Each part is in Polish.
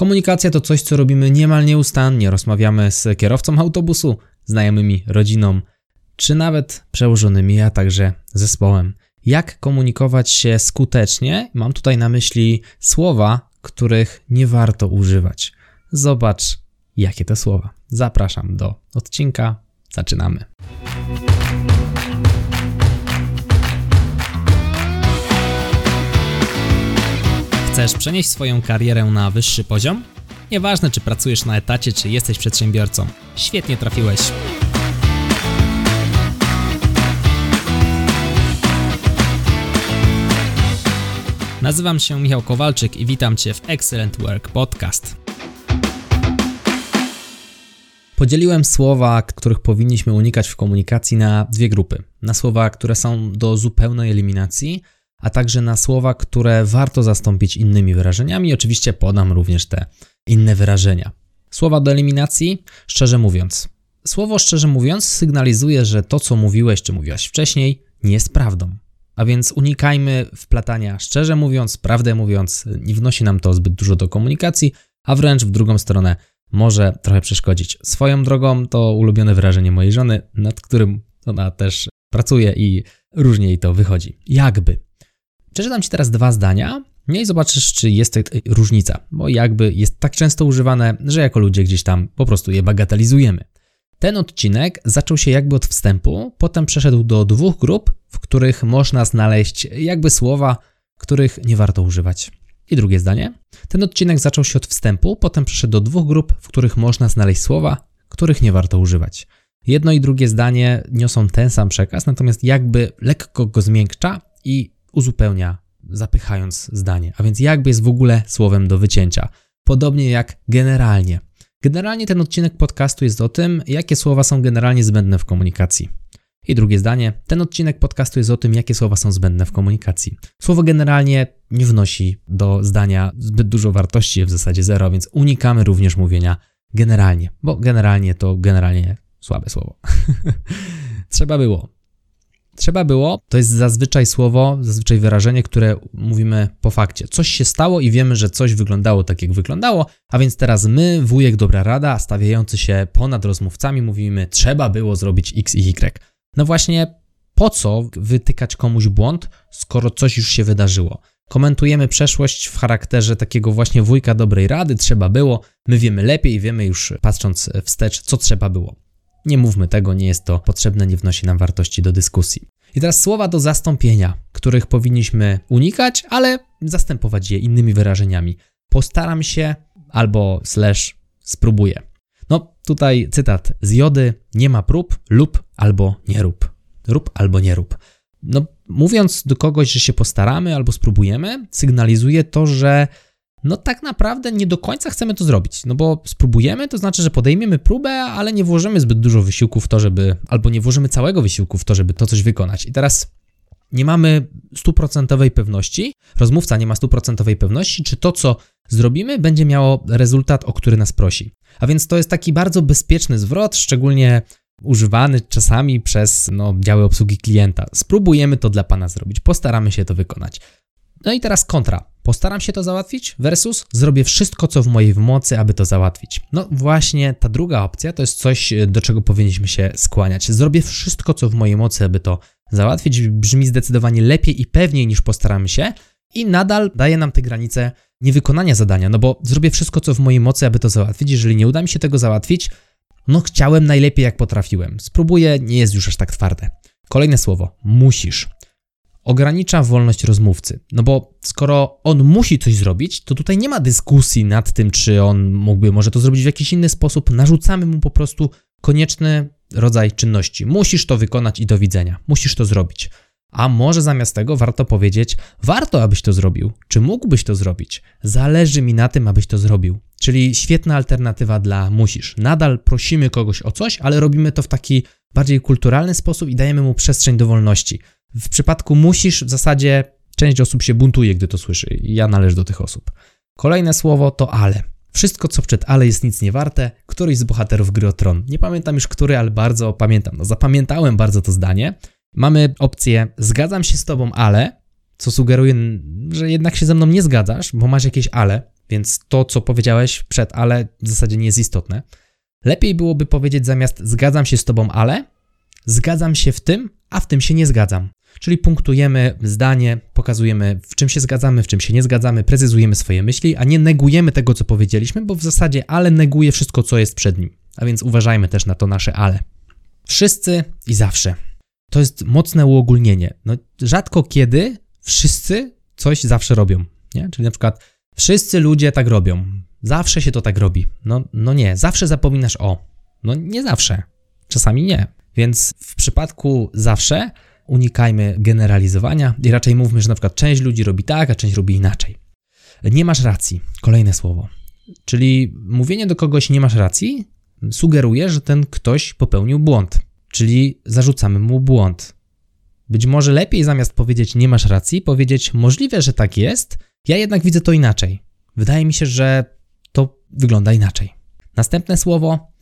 Komunikacja to coś, co robimy niemal nieustannie. Rozmawiamy z kierowcą autobusu, znajomymi, rodziną, czy nawet przełożonymi, a także zespołem. Jak komunikować się skutecznie? Mam tutaj na myśli słowa, których nie warto używać. Zobacz, jakie to słowa. Zapraszam do odcinka. Zaczynamy. Chcesz przenieść swoją karierę na wyższy poziom? Nieważne, czy pracujesz na etacie, czy jesteś przedsiębiorcą. Świetnie trafiłeś. Nazywam się Michał Kowalczyk i witam Cię w Excellent Work Podcast. Podzieliłem słowa, których powinniśmy unikać w komunikacji na dwie grupy. Na słowa, które są do zupełnej eliminacji, a także na słowa, które warto zastąpić innymi wyrażeniami. Oczywiście podam również te inne wyrażenia. Słowa do eliminacji, szczerze mówiąc. Słowo szczerze mówiąc sygnalizuje, że to, co mówiłeś czy mówiłaś wcześniej, nie jest prawdą. A więc unikajmy wplatania, szczerze mówiąc, prawdę mówiąc, nie wnosi nam to zbyt dużo do komunikacji, a wręcz w drugą stronę może trochę przeszkodzić. Swoją drogą to ulubione wyrażenie mojej żony, nad którym ona też pracuje i różnie jej to wychodzi. Jakby. Przeczytam Ci teraz dwa zdania, no i zobaczysz, czy jest to różnica, bo jakby jest tak często używane, że jako ludzie gdzieś tam po prostu je bagatelizujemy. Ten odcinek zaczął się jakby od wstępu, potem przeszedł do dwóch grup, w których można znaleźć jakby słowa, których nie warto używać. I drugie zdanie. Ten odcinek zaczął się od wstępu, potem przeszedł do dwóch grup, w których można znaleźć słowa, których nie warto używać. Jedno i drugie zdanie niosą ten sam przekaz, natomiast jakby lekko go zmiękcza i uzupełnia, zapychając zdanie. A więc jakby jest w ogóle słowem do wycięcia. Podobnie jak generalnie. Generalnie ten odcinek podcastu jest o tym, jakie słowa są generalnie zbędne w komunikacji. I drugie zdanie, ten odcinek podcastu jest o tym, jakie słowa są zbędne w komunikacji. Słowo generalnie nie wnosi do zdania zbyt dużo wartości, w zasadzie zero, więc unikamy również mówienia generalnie, bo generalnie to generalnie słabe słowo. Trzeba było. Trzeba było, to jest zazwyczaj słowo, zazwyczaj wyrażenie, które mówimy po fakcie. Coś się stało i wiemy, że coś wyglądało tak, jak wyglądało, a więc teraz my, wujek dobra rada, stawiający się ponad rozmówcami, mówimy, trzeba było zrobić X i Y. No właśnie, po co wytykać komuś błąd, skoro coś już się wydarzyło? Komentujemy przeszłość w charakterze takiego właśnie wujka dobrej rady, trzeba było, my wiemy lepiej, wiemy już patrząc wstecz, co trzeba było. Nie mówmy tego, nie jest to potrzebne, nie wnosi nam wartości do dyskusji. I teraz słowa do zastąpienia, których powinniśmy unikać, ale zastępować je innymi wyrażeniami. Postaram się albo slash spróbuję. No, tutaj cytat z Jody: Nie ma prób lub albo nie rób. Rób albo nie rób. No, mówiąc do kogoś, że się postaramy albo spróbujemy, sygnalizuje to, że no tak naprawdę nie do końca chcemy to zrobić. No bo spróbujemy, to znaczy, że podejmiemy próbę, ale nie włożymy zbyt dużo wysiłku w to, żeby, albo nie włożymy całego wysiłku w to, żeby to coś wykonać. I teraz nie mamy stuprocentowej pewności, rozmówca nie ma stuprocentowej pewności, czy to, co zrobimy, będzie miało rezultat, o który nas prosi. A więc to jest taki bardzo bezpieczny zwrot, szczególnie używany czasami przez no, działy obsługi klienta. Spróbujemy to dla Pana zrobić, postaramy się to wykonać. No i teraz kontra. Postaram się to załatwić versus zrobię wszystko, co w mojej mocy, aby to załatwić. No właśnie ta druga opcja to jest coś, do czego powinniśmy się skłaniać. Zrobię wszystko, co w mojej mocy, aby to załatwić. Brzmi zdecydowanie lepiej i pewniej niż postaramy się i nadal daje nam te granice niewykonania zadania, no bo zrobię wszystko, co w mojej mocy, aby to załatwić. Jeżeli nie uda mi się tego załatwić, no chciałem najlepiej, jak potrafiłem. Spróbuję, nie jest już aż tak twarde. Kolejne słowo, musisz ogranicza wolność rozmówcy. No bo skoro on musi coś zrobić, to tutaj nie ma dyskusji nad tym, czy on mógłby może to zrobić w jakiś inny sposób. Narzucamy mu po prostu konieczny rodzaj czynności. Musisz to wykonać i do widzenia. Musisz to zrobić. A może zamiast tego warto powiedzieć: Warto, abyś to zrobił. Czy mógłbyś to zrobić? Zależy mi na tym, abyś to zrobił. Czyli świetna alternatywa dla musisz. Nadal prosimy kogoś o coś, ale robimy to w taki bardziej kulturalny sposób i dajemy mu przestrzeń do wolności. W przypadku musisz, w zasadzie część osób się buntuje, gdy to słyszy. Ja należę do tych osób. Kolejne słowo to ale. Wszystko, co przed ale jest nic nie warte, któryś z bohaterów gry o tron. Nie pamiętam już który, ale bardzo pamiętam. No, zapamiętałem bardzo to zdanie. Mamy opcję zgadzam się z tobą, ale, co sugeruje, że jednak się ze mną nie zgadzasz, bo masz jakieś ale. więc to, co powiedziałeś przed ale, w zasadzie nie jest istotne. Lepiej byłoby powiedzieć zamiast zgadzam się z tobą, ale zgadzam się w tym, a w tym się nie zgadzam. Czyli punktujemy zdanie, pokazujemy w czym się zgadzamy, w czym się nie zgadzamy, precyzujemy swoje myśli, a nie negujemy tego, co powiedzieliśmy, bo w zasadzie ale neguje wszystko, co jest przed nim. A więc uważajmy też na to nasze ale. Wszyscy i zawsze. To jest mocne uogólnienie. No, rzadko kiedy wszyscy coś zawsze robią. Nie? Czyli na przykład wszyscy ludzie tak robią. Zawsze się to tak robi. No, no nie, zawsze zapominasz o. No nie zawsze. Czasami nie. Więc w przypadku zawsze unikajmy generalizowania i raczej mówmy, że na przykład część ludzi robi tak, a część robi inaczej. Nie masz racji. Kolejne słowo. Czyli mówienie do kogoś nie masz racji sugeruje, że ten ktoś popełnił błąd. Czyli zarzucamy mu błąd. Być może lepiej zamiast powiedzieć nie masz racji, powiedzieć możliwe, że tak jest, ja jednak widzę to inaczej. Wydaje mi się, że to wygląda inaczej. Następne słowo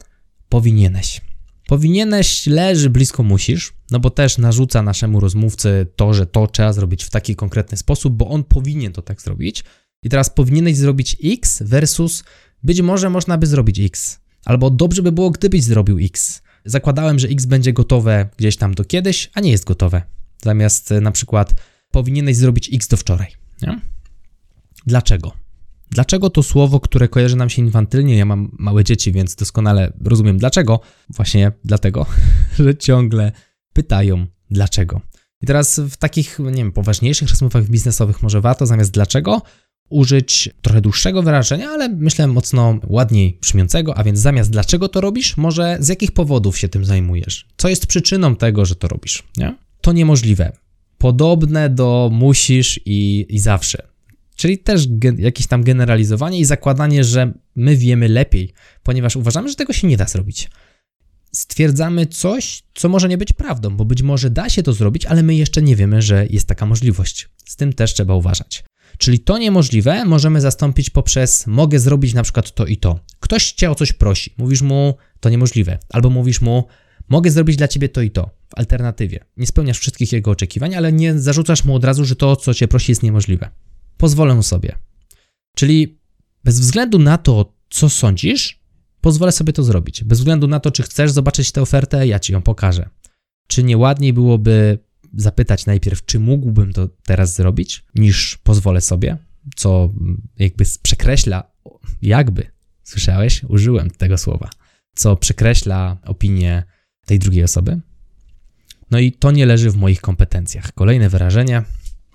powinieneś. Powinieneś leży blisko musisz, no bo też narzuca naszemu rozmówcy to, że to trzeba zrobić w taki konkretny sposób, bo on powinien to tak zrobić. I teraz powinieneś zrobić X versus być może można by zrobić X. Albo dobrze by było, gdybyś zrobił X. Zakładałem, że X będzie gotowe gdzieś tam do kiedyś, a nie jest gotowe. Zamiast e, na przykład powinieneś zrobić X do wczoraj. Nie? Dlaczego? Dlaczego to słowo, które kojarzy nam się infantylnie? Ja mam małe dzieci, więc doskonale rozumiem dlaczego. Właśnie dlatego, że ciągle pytają dlaczego. I teraz w takich, nie wiem, poważniejszych rozmowach biznesowych może warto zamiast dlaczego użyć trochę dłuższego wyrażenia, ale myślę mocno ładniej brzmiącego, a więc zamiast dlaczego to robisz, może z jakich powodów się tym zajmujesz? Co jest przyczyną tego, że to robisz? Nie? To niemożliwe. Podobne do musisz i, i zawsze. Czyli też jakieś tam generalizowanie i zakładanie, że my wiemy lepiej, ponieważ uważamy, że tego się nie da zrobić. Stwierdzamy coś, co może nie być prawdą, bo być może da się to zrobić, ale my jeszcze nie wiemy, że jest taka możliwość. Z tym też trzeba uważać. Czyli to niemożliwe możemy zastąpić poprzez mogę zrobić na przykład to i to. Ktoś cię o coś prosi, mówisz mu to niemożliwe, albo mówisz mu mogę zrobić dla ciebie to i to w alternatywie. Nie spełniasz wszystkich jego oczekiwań, ale nie zarzucasz mu od razu, że to, co cię prosi, jest niemożliwe. Pozwolę sobie. Czyli bez względu na to, co sądzisz, pozwolę sobie to zrobić. Bez względu na to, czy chcesz zobaczyć tę ofertę, ja ci ją pokażę. Czy nie ładniej byłoby zapytać najpierw, czy mógłbym to teraz zrobić, niż pozwolę sobie, co jakby przekreśla, jakby, słyszałeś? Użyłem tego słowa, co przekreśla opinię tej drugiej osoby. No i to nie leży w moich kompetencjach. Kolejne wyrażenie,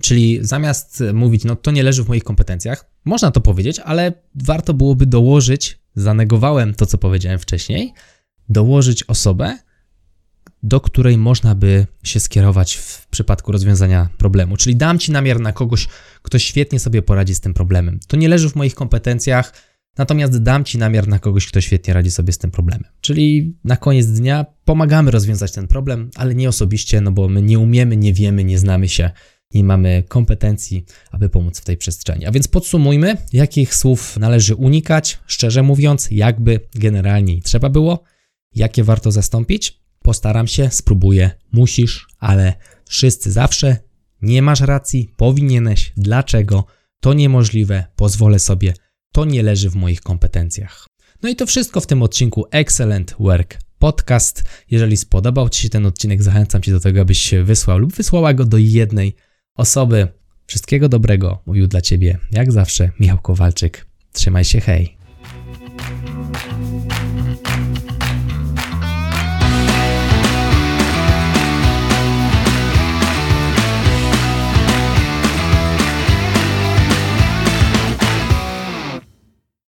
czyli zamiast mówić, no to nie leży w moich kompetencjach, można to powiedzieć, ale warto byłoby dołożyć, zanegowałem to, co powiedziałem wcześniej, dołożyć osobę, do której można by się skierować w przypadku rozwiązania problemu. Czyli dam ci namiar na kogoś, kto świetnie sobie poradzi z tym problemem. To nie leży w moich kompetencjach, natomiast dam ci namiar na kogoś, kto świetnie radzi sobie z tym problemem. Czyli na koniec dnia pomagamy rozwiązać ten problem, ale nie osobiście, no bo my nie umiemy, nie wiemy, nie znamy się, nie mamy kompetencji, aby pomóc w tej przestrzeni. A więc podsumujmy, jakich słów należy unikać, szczerze mówiąc, jakby generalnie trzeba było, jakie warto zastąpić Postaram się, spróbuję, musisz, ale wszyscy zawsze. Nie masz racji, powinieneś, dlaczego, to niemożliwe, pozwolę sobie, to nie leży w moich kompetencjach. No i to wszystko w tym odcinku Excellent Work Podcast. Jeżeli spodobał Ci się ten odcinek, zachęcam Cię do tego, abyś wysłał lub wysłała go do jednej osoby. Wszystkiego dobrego mówił dla Ciebie, jak zawsze, Michał Kowalczyk. Trzymaj się, hej.